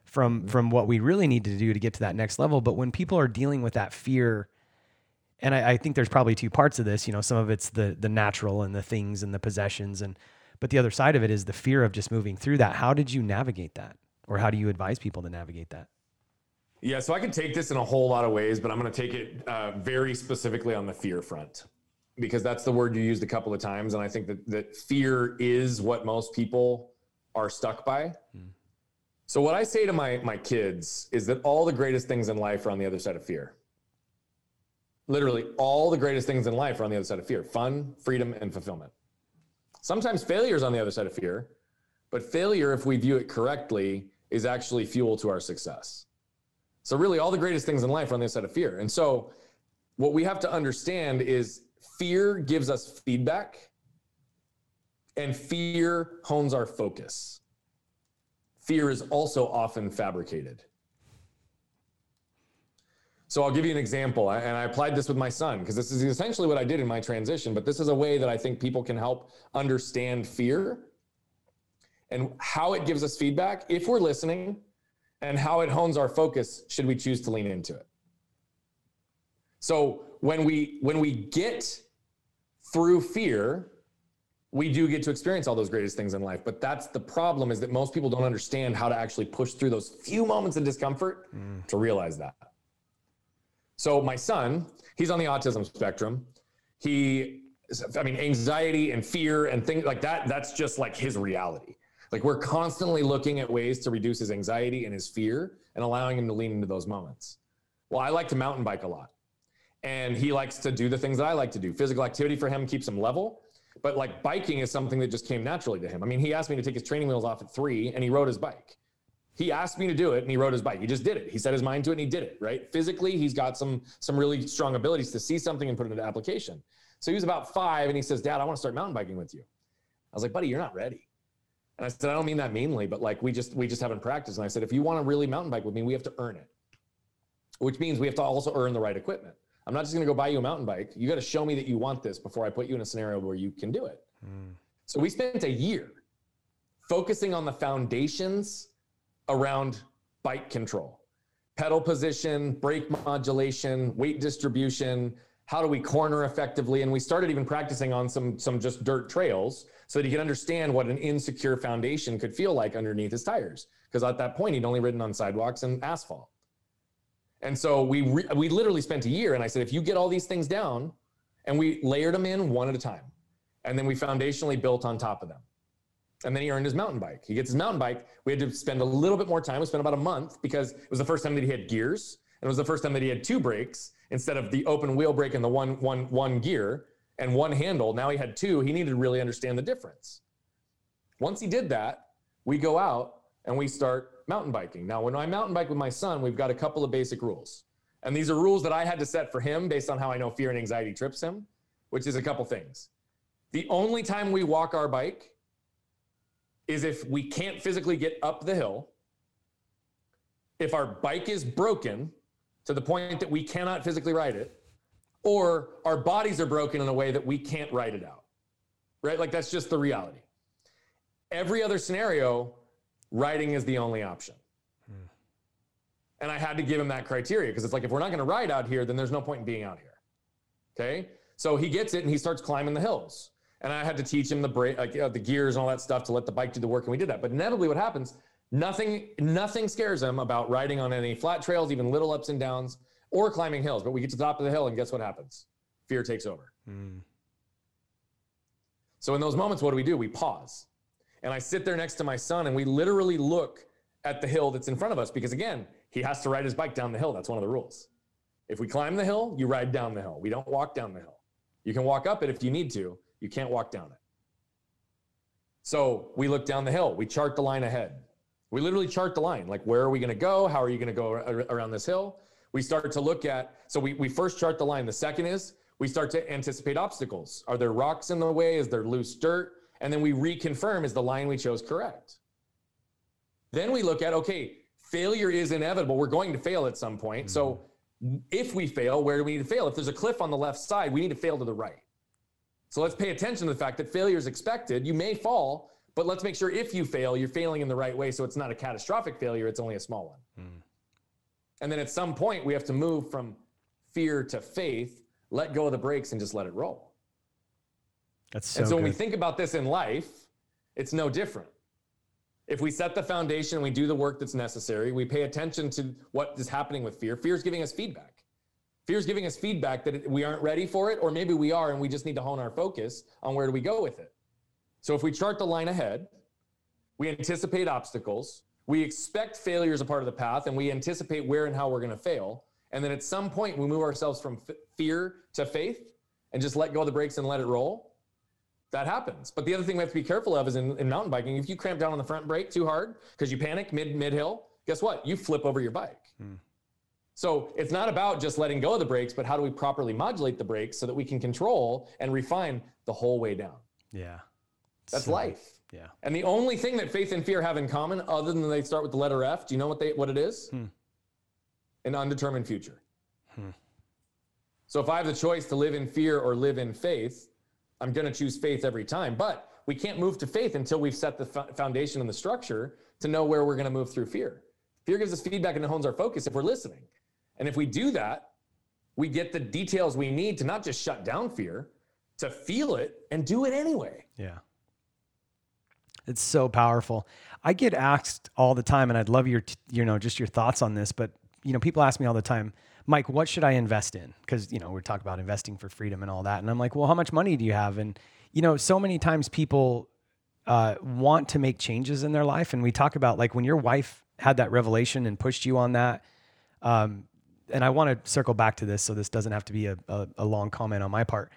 from mm-hmm. from what we really need to do to get to that next level but when people are dealing with that fear and I, I, think there's probably two parts of this you know some of it's the the natural and the things and the possessions and but the other side of it is the fear of just moving through that how did you navigate that or how do you advise people to navigate that yeah so i could take this in a whole lot of ways but i'm going to take it uh, very specifically on the fear front because that's the word you used a couple of times. And I think that, that fear is what most people are stuck by. Mm. So what I say to my, my kids is that all the greatest things in life are on the other side of fear. Literally all the greatest things in life are on the other side of fear, fun, freedom, and fulfillment. Sometimes failure is on the other side of fear, but failure, if we view it correctly, is actually fuel to our success. So really all the greatest things in life are on the other side of fear. And so what we have to understand is fear gives us feedback, and fear hones our focus. Fear is also often fabricated. So I'll give you an example, and I applied this with my son because this is essentially what I did in my transition. But this is a way that I think people can help understand fear and how it gives us feedback if we're listening, and how it hones our focus should we choose to lean into it. So when we when we get through fear, we do get to experience all those greatest things in life. But that's the problem is that most people don't understand how to actually push through those few moments of discomfort mm. to realize that. So my son, he's on the autism spectrum. He I mean anxiety and fear and things like that that's just like his reality. Like we're constantly looking at ways to reduce his anxiety and his fear and allowing him to lean into those moments. Well, I like to mountain bike a lot and he likes to do the things that I like to do. Physical activity for him keeps him level, but like biking is something that just came naturally to him. I mean, he asked me to take his training wheels off at three, and he rode his bike. He asked me to do it, and he rode his bike. He just did it. He set his mind to it, and he did it. Right? Physically, he's got some some really strong abilities to see something and put it into application. So he was about five, and he says, "Dad, I want to start mountain biking with you." I was like, "Buddy, you're not ready." And I said, "I don't mean that meanly, but like we just we just haven't practiced." And I said, "If you want to really mountain bike with me, we have to earn it." Which means we have to also earn the right equipment. I'm not just going to go buy you a mountain bike. You got to show me that you want this before I put you in a scenario where you can do it. Mm. So we spent a year focusing on the foundations around bike control, pedal position, brake modulation, weight distribution. How do we corner effectively? And we started even practicing on some some just dirt trails so that he could understand what an insecure foundation could feel like underneath his tires. Because at that point, he'd only ridden on sidewalks and asphalt. And so we re- we literally spent a year, and I said, if you get all these things down, and we layered them in one at a time, and then we foundationally built on top of them. And then he earned his mountain bike. He gets his mountain bike. We had to spend a little bit more time. We spent about a month because it was the first time that he had gears, and it was the first time that he had two brakes instead of the open wheel brake and the one one one gear and one handle. Now he had two. He needed to really understand the difference. Once he did that, we go out and we start mountain biking. Now, when I mountain bike with my son, we've got a couple of basic rules. And these are rules that I had to set for him based on how I know fear and anxiety trips him, which is a couple things. The only time we walk our bike is if we can't physically get up the hill, if our bike is broken to the point that we cannot physically ride it, or our bodies are broken in a way that we can't ride it out. Right? Like that's just the reality. Every other scenario, riding is the only option. Hmm. And I had to give him that criteria because it's like if we're not going to ride out here, then there's no point in being out here. Okay. So he gets it and he starts climbing the hills. And I had to teach him the brake, like uh, the gears and all that stuff to let the bike do the work. And we did that. But inevitably, what happens? Nothing, nothing scares him about riding on any flat trails, even little ups and downs, or climbing hills. But we get to the top of the hill, and guess what happens? Fear takes over. Mm. So in those moments, what do we do? We pause. And I sit there next to my son, and we literally look at the hill that's in front of us because, again, he has to ride his bike down the hill. That's one of the rules. If we climb the hill, you ride down the hill. We don't walk down the hill. You can walk up it if you need to, you can't walk down it. So we look down the hill, we chart the line ahead. We literally chart the line like, where are we going to go? How are you going to go around this hill? We start to look at, so we, we first chart the line. The second is we start to anticipate obstacles. Are there rocks in the way? Is there loose dirt? And then we reconfirm is the line we chose correct? Then we look at, okay, failure is inevitable. We're going to fail at some point. Mm-hmm. So if we fail, where do we need to fail? If there's a cliff on the left side, we need to fail to the right. So let's pay attention to the fact that failure is expected. You may fall, but let's make sure if you fail, you're failing in the right way. So it's not a catastrophic failure, it's only a small one. Mm. And then at some point, we have to move from fear to faith, let go of the brakes, and just let it roll. That's so and so good. when we think about this in life, it's no different. If we set the foundation, we do the work that's necessary, we pay attention to what is happening with fear. Fear is giving us feedback. Fear is giving us feedback that we aren't ready for it, or maybe we are and we just need to hone our focus on where do we go with it. So if we chart the line ahead, we anticipate obstacles, we expect failure as a part of the path, and we anticipate where and how we're going to fail. And then at some point, we move ourselves from f- fear to faith and just let go of the brakes and let it roll. That happens. But the other thing we have to be careful of is in, in mountain biking, if you cramp down on the front brake too hard because you panic mid mid hill, guess what? You flip over your bike. Hmm. So it's not about just letting go of the brakes, but how do we properly modulate the brakes so that we can control and refine the whole way down? Yeah. That's so, life. Yeah. And the only thing that faith and fear have in common, other than they start with the letter F, do you know what they what it is? Hmm. An undetermined future. Hmm. So if I have the choice to live in fear or live in faith, I'm going to choose faith every time. But we can't move to faith until we've set the foundation and the structure to know where we're going to move through fear. Fear gives us feedback and it hones our focus if we're listening. And if we do that, we get the details we need to not just shut down fear, to feel it and do it anyway. Yeah. It's so powerful. I get asked all the time, and I'd love your, you know, just your thoughts on this. But you know, people ask me all the time, Mike, what should I invest in? Because you know, we're talking about investing for freedom and all that, and I'm like, well, how much money do you have? And you know, so many times people uh, want to make changes in their life, and we talk about like when your wife had that revelation and pushed you on that. Um, and I want to circle back to this so this doesn't have to be a, a, a, long comment on my part.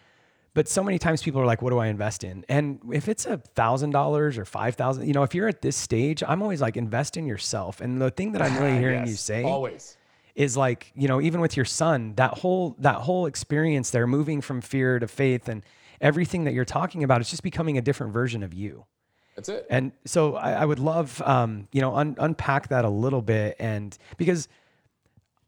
But so many times people are like, what do I invest in? And if it's a thousand dollars or five thousand, you know, if you're at this stage, I'm always like, invest in yourself. And the thing that I'm really hearing yes, you say always is like, you know, even with your son, that whole that whole experience there, moving from fear to faith and everything that you're talking about, it's just becoming a different version of you. That's it. And so I, I would love, um, you know, un- unpack that a little bit, and because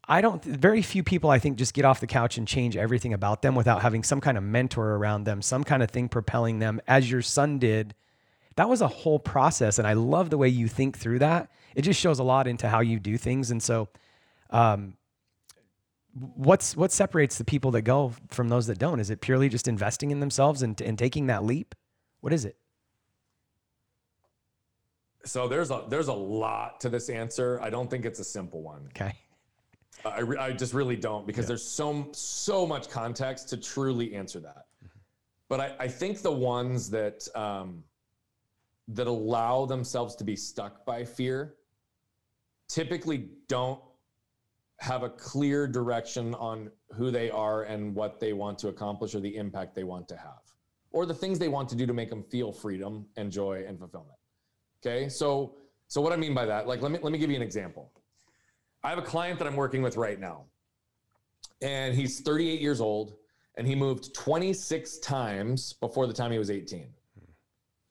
I don't, very few people I think just get off the couch and change everything about them without having some kind of mentor around them, some kind of thing propelling them, as your son did. That was a whole process. And I love the way you think through that. It just shows a lot into how you do things. And so, um, what's what separates the people that go from those that don't? Is it purely just investing in themselves and, and taking that leap? What is it? So there's a there's a lot to this answer. I don't think it's a simple one. Okay. I, re- I just really don't because yeah. there's so so much context to truly answer that. Mm-hmm. But I, I think the ones that um, that allow themselves to be stuck by fear typically don't have a clear direction on who they are and what they want to accomplish or the impact they want to have or the things they want to do to make them feel freedom and joy and fulfillment. Okay? So so what I mean by that, like let me let me give you an example. I have a client that I'm working with right now, and he's 38 years old, and he moved 26 times before the time he was 18.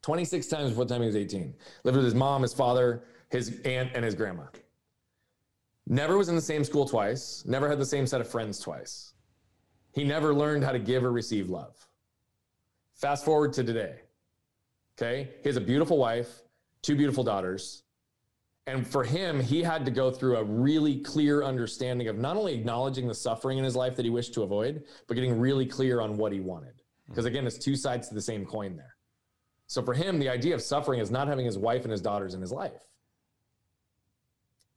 26 times before the time he was 18. Lived with his mom, his father, his aunt, and his grandma. Never was in the same school twice, never had the same set of friends twice. He never learned how to give or receive love. Fast forward to today. Okay. He has a beautiful wife, two beautiful daughters. And for him, he had to go through a really clear understanding of not only acknowledging the suffering in his life that he wished to avoid, but getting really clear on what he wanted. Because again, it's two sides to the same coin there. So for him, the idea of suffering is not having his wife and his daughters in his life.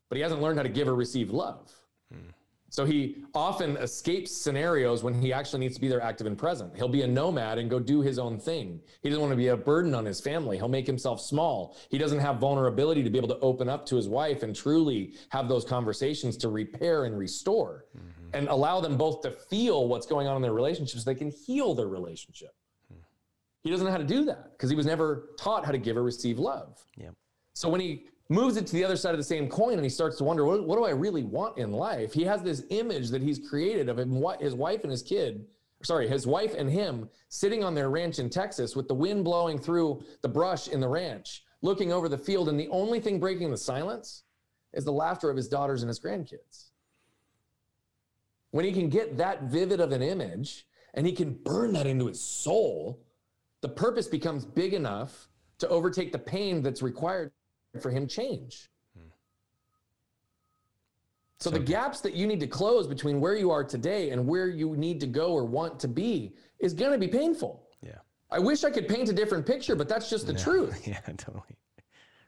But he hasn't learned how to give or receive love. Hmm. So he often escapes scenarios when he actually needs to be there active and present. He'll be a nomad and go do his own thing. He doesn't want to be a burden on his family. He'll make himself small. He doesn't have vulnerability to be able to open up to his wife and truly have those conversations to repair and restore mm-hmm. and allow them both to feel what's going on in their relationships. so they can heal their relationship. Mm. He doesn't know how to do that because he was never taught how to give or receive love. Yep. So when he moves it to the other side of the same coin and he starts to wonder what, what do i really want in life? He has this image that he's created of him his wife and his kid sorry his wife and him sitting on their ranch in texas with the wind blowing through the brush in the ranch looking over the field. And the only thing breaking the silence is the laughter of his daughters and his grandkids. When he can get that vivid of an image and he can burn that into his soul the purpose becomes big enough to overtake the pain that's required for him change. So, the gaps that you need to close between where you are today and where you need to go or want to be is going to be painful. Yeah. I wish I could paint a different picture, but that's just the yeah. truth. Yeah, totally.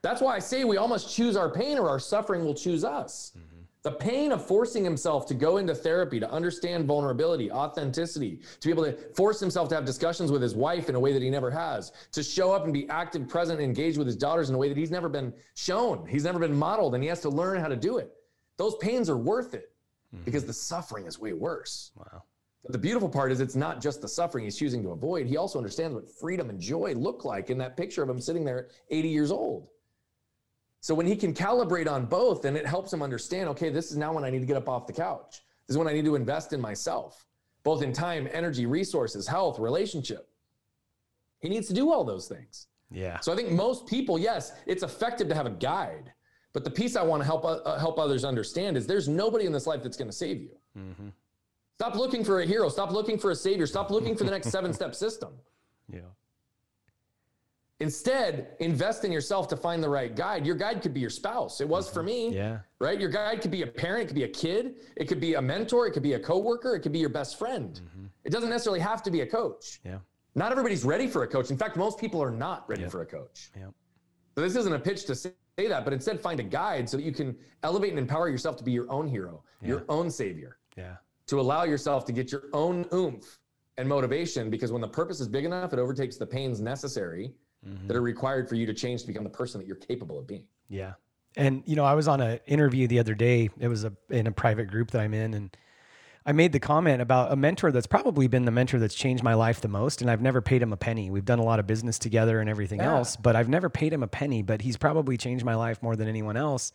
That's why I say we almost choose our pain or our suffering will choose us. Mm-hmm. The pain of forcing himself to go into therapy, to understand vulnerability, authenticity, to be able to force himself to have discussions with his wife in a way that he never has, to show up and be active, present, and engaged with his daughters in a way that he's never been shown, he's never been modeled, and he has to learn how to do it. Those pains are worth it mm-hmm. because the suffering is way worse. Wow. But the beautiful part is it's not just the suffering he's choosing to avoid. He also understands what freedom and joy look like in that picture of him sitting there 80 years old. So when he can calibrate on both, then it helps him understand, okay, this is now when I need to get up off the couch. This is when I need to invest in myself, both in time, energy, resources, health, relationship. He needs to do all those things. Yeah. So I think most people, yes, it's effective to have a guide, but the piece I want to help uh, help others understand is there's nobody in this life that's going to save you. Mm-hmm. Stop looking for a hero. Stop looking for a savior. Stop looking for the next seven step system. Yeah. Instead, invest in yourself to find the right guide. Your guide could be your spouse. It was mm-hmm. for me. Yeah. Right? Your guide could be a parent, it could be a kid, it could be a mentor, it could be a coworker, it could be your best friend. Mm-hmm. It doesn't necessarily have to be a coach. Yeah. Not everybody's ready for a coach. In fact, most people are not ready yep. for a coach. Yeah. So this isn't a pitch to say that, but instead find a guide so that you can elevate and empower yourself to be your own hero, yeah. your own savior. Yeah. To allow yourself to get your own oomph and motivation because when the purpose is big enough, it overtakes the pains necessary mm-hmm. that are required for you to change to become the person that you're capable of being. Yeah. And you know, I was on an interview the other day. It was a in a private group that I'm in and I made the comment about a mentor that's probably been the mentor that's changed my life the most and I've never paid him a penny. We've done a lot of business together and everything yeah. else, but I've never paid him a penny, but he's probably changed my life more than anyone else.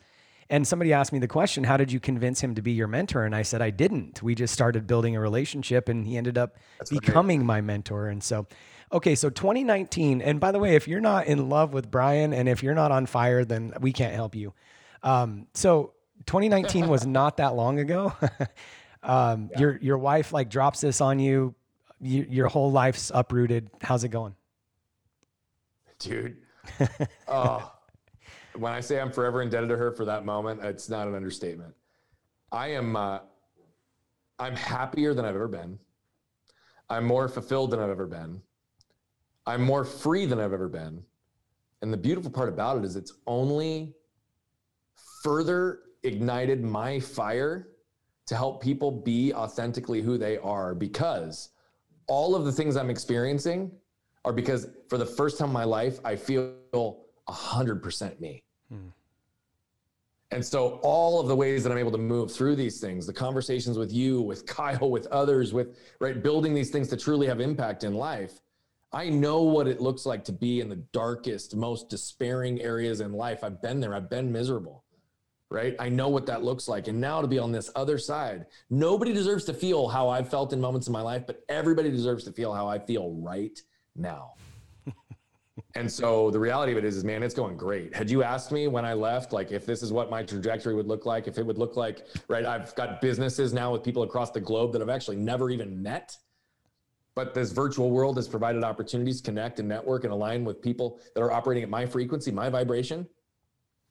And somebody asked me the question, how did you convince him to be your mentor? And I said, I didn't. We just started building a relationship and he ended up That's becoming my mentor. And so Okay, so 2019, and by the way, if you're not in love with Brian and if you're not on fire, then we can't help you. Um, so 2019 was not that long ago. um, yeah. Your your wife like drops this on you. you. Your whole life's uprooted. How's it going, dude? oh, when I say I'm forever indebted to her for that moment, it's not an understatement. I am. Uh, I'm happier than I've ever been. I'm more fulfilled than I've ever been. I'm more free than I've ever been. And the beautiful part about it is it's only further ignited my fire to help people be authentically who they are because all of the things I'm experiencing are because for the first time in my life, I feel 100% me. Hmm. And so all of the ways that I'm able to move through these things, the conversations with you, with Kyle, with others, with right building these things to truly have impact in life, I know what it looks like to be in the darkest, most despairing areas in life. I've been there. I've been miserable, right? I know what that looks like. And now to be on this other side, nobody deserves to feel how I've felt in moments in my life, but everybody deserves to feel how I feel right now. and so the reality of it is, is man, it's going great. Had you asked me when I left, like if this is what my trajectory would look like, if it would look like, right? I've got businesses now with people across the globe that I've actually never even met. But this virtual world has provided opportunities to connect and network and align with people that are operating at my frequency, my vibration,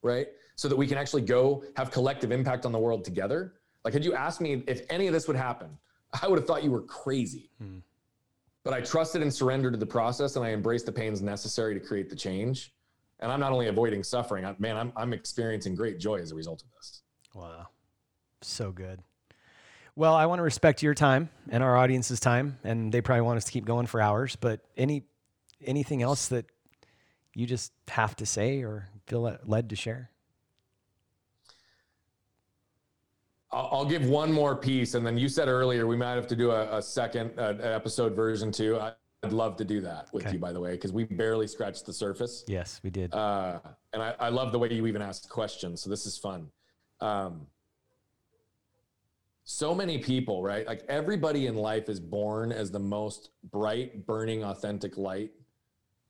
right? So that we can actually go have collective impact on the world together. Like, had you asked me if any of this would happen, I would have thought you were crazy. Hmm. But I trusted and surrendered to the process and I embraced the pains necessary to create the change. And I'm not only avoiding suffering, I, man, I'm, I'm experiencing great joy as a result of this. Wow. So good. Well, I want to respect your time and our audience's time, and they probably want us to keep going for hours. But any anything else that you just have to say or feel led to share? I'll give one more piece, and then you said earlier we might have to do a, a second uh, episode version too. I'd love to do that with okay. you, by the way, because we barely scratched the surface. Yes, we did. Uh, and I, I, love the way you even asked questions. So this is fun. Um, so many people, right? Like everybody in life is born as the most bright, burning, authentic light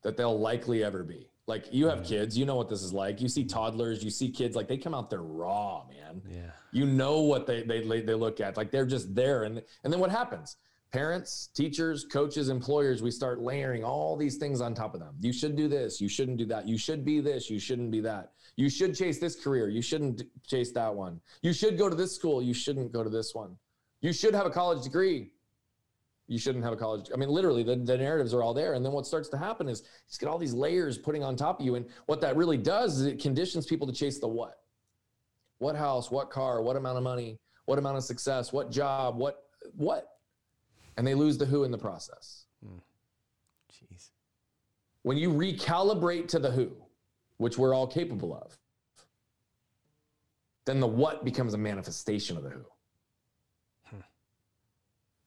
that they'll likely ever be. Like you have mm-hmm. kids, you know what this is like. You see toddlers, you see kids, like they come out there raw, man. Yeah. You know what they they they look at, like they're just there, and and then what happens? Parents, teachers, coaches, employers, we start layering all these things on top of them. You should do this, you shouldn't do that. You should be this, you shouldn't be that. You should chase this career, you shouldn't chase that one. You should go to this school, you shouldn't go to this one. You should have a college degree, you shouldn't have a college. I mean, literally, the, the narratives are all there. And then what starts to happen is you get all these layers putting on top of you. And what that really does is it conditions people to chase the what. What house, what car, what amount of money, what amount of success, what job, what, what. And they lose the who in the process. Hmm. Jeez. When you recalibrate to the who, which we're all capable of, then the what becomes a manifestation of the who hmm.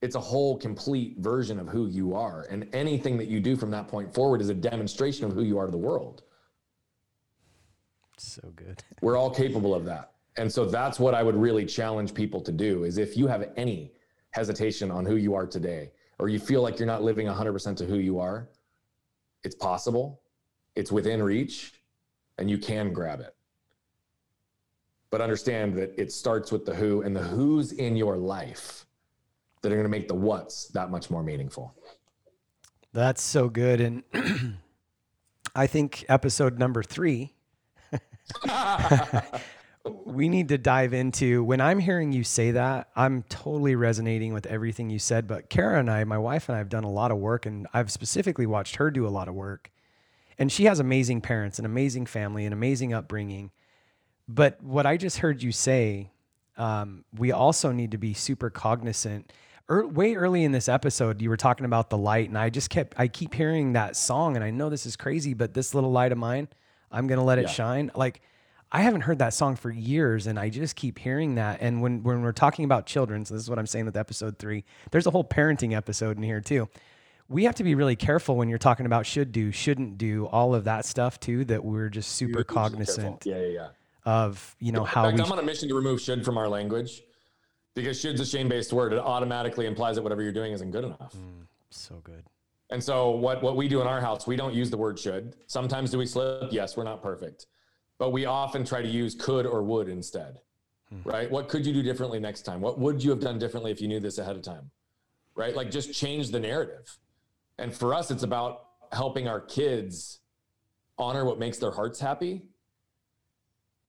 it's a whole complete version of who you are. And anything that you do from that point forward is a demonstration of who you are to the world. So good. We're all capable of that. And so that's what I would really challenge people to do is if you have any hesitation on who you are today, or you feel like you're not living 100% to who you are, it's possible, it's within reach, and you can grab it. But understand that it starts with the who, and the who's in your life that are going to make the what's that much more meaningful. That's so good. And I think episode number three, we need to dive into when I'm hearing you say that, I'm totally resonating with everything you said. But Kara and I, my wife and I, have done a lot of work, and I've specifically watched her do a lot of work. And she has amazing parents, an amazing family, an amazing upbringing. But what I just heard you say, um, we also need to be super cognizant er, way early in this episode, you were talking about the light, and I just kept, I keep hearing that song, and I know this is crazy, but this little light of mine, I'm gonna let it shine. Like, I haven't heard that song for years, and I just keep hearing that. And when when we're talking about children, so this is what I'm saying with episode three. There's a whole parenting episode in here too. We have to be really careful when you're talking about should do, shouldn't do, all of that stuff too. That we're just super cognizant. Yeah, yeah, yeah. Of you know how fact, we. I'm on a mission to remove should from our language because should's a shame based word. It automatically implies that whatever you're doing isn't good enough. Mm, so good. And so what what we do in our house, we don't use the word should. Sometimes do we slip? Yes, we're not perfect. But we often try to use could or would instead. Hmm. Right? What could you do differently next time? What would you have done differently if you knew this ahead of time? Right? Like just change the narrative. And for us it's about helping our kids honor what makes their hearts happy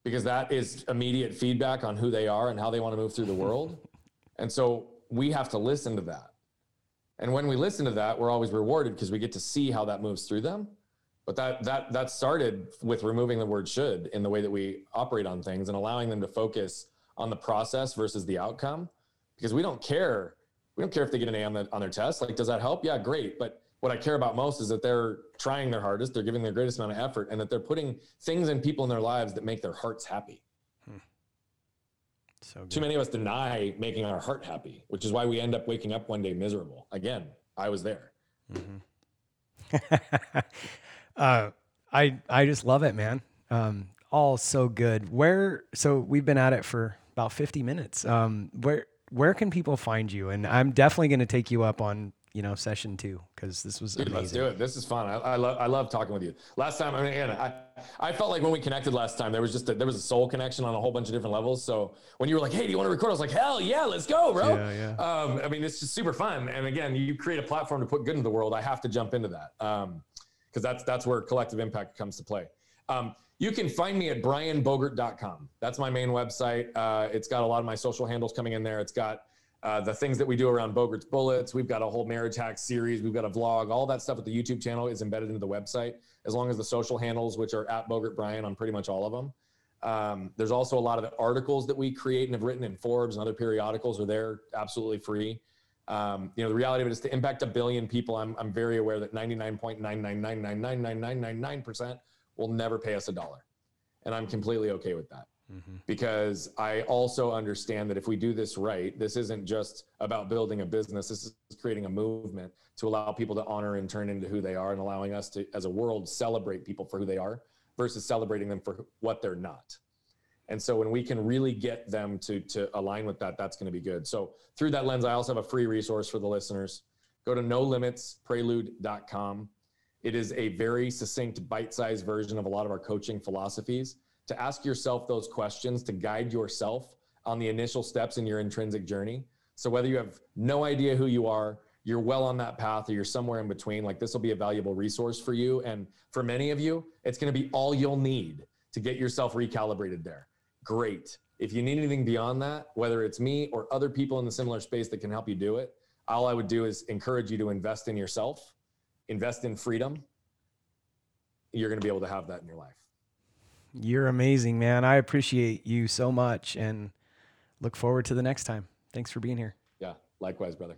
because that is immediate feedback on who they are and how they want to move through the world. And so we have to listen to that. And when we listen to that, we're always rewarded because we get to see how that moves through them. But that that that started with removing the word should in the way that we operate on things and allowing them to focus on the process versus the outcome. Because we don't care. We don't care if they get an A on, the, on their test. Like, does that help? Yeah, great. But what I care about most is that they're trying their hardest, they're giving their greatest amount of effort, and that they're putting things and people in their lives that make their hearts happy. Hmm. So good. Too many of us deny making our heart happy, which is why we end up waking up one day miserable. Again, I was there. Mm-hmm. uh, I I just love it, man. Um, all so good. Where so we've been at it for about 50 minutes. Um, where where can people find you? And I'm definitely going to take you up on you know, session two because this was Dude, amazing. let's do it. This is fun. I, I love I love talking with you. Last time, I mean, again, I, I felt like when we connected last time, there was just a, there was a soul connection on a whole bunch of different levels. So when you were like, "Hey, do you want to record?" I was like, "Hell yeah, let's go, bro!" Yeah, yeah. Um, I mean, it's just super fun. And again, you create a platform to put good into the world. I have to jump into that because that's that's where collective impact comes to play. Um, you can find me at brianbogert.com. That's my main website. Uh, it's got a lot of my social handles coming in there. It's got uh, the things that we do around Bogert's Bullets. We've got a whole marriage hack series. We've got a vlog. All that stuff at the YouTube channel is embedded into the website, as long as the social handles, which are at Bogert Brian on pretty much all of them. Um, there's also a lot of the articles that we create and have written in Forbes and other periodicals are there absolutely free. Um, you know, the reality of it is to impact a billion people. I'm, I'm very aware that 99.999999999% will never pay us a dollar. And I'm completely okay with that mm-hmm. because I also understand that if we do this right, this isn't just about building a business. This is creating a movement to allow people to honor and turn into who they are and allowing us to, as a world, celebrate people for who they are versus celebrating them for what they're not. And so when we can really get them to, to align with that, that's going to be good. So through that lens, I also have a free resource for the listeners. Go to nolimitsprelude.com. It is a very succinct, bite-sized version of a lot of our coaching philosophies to ask yourself those questions to guide yourself on the initial steps in your intrinsic journey. So whether you have no idea who you are, you're well on that path, or you're somewhere in between, like this will be a valuable resource for you. And for many of you, it's going to be all you'll need to get yourself recalibrated there. Great. If you need anything beyond that, whether it's me or other people in the similar space that can help you do it, all I would do is encourage you to invest in yourself, invest in freedom. You're going to be able to have that in your life. You're amazing, man. I appreciate you so much and look forward to the next time. Thanks for being here. Yeah, likewise, brother.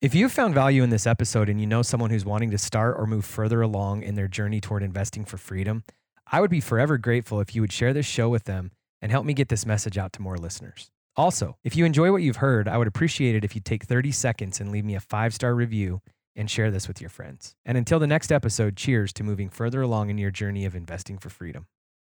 If you found value in this episode and you know someone who's wanting to start or move further along in their journey toward investing for freedom, I would be forever grateful if you would share this show with them and help me get this message out to more listeners. Also, if you enjoy what you've heard, I would appreciate it if you take 30 seconds and leave me a five star review and share this with your friends. And until the next episode, cheers to moving further along in your journey of investing for freedom.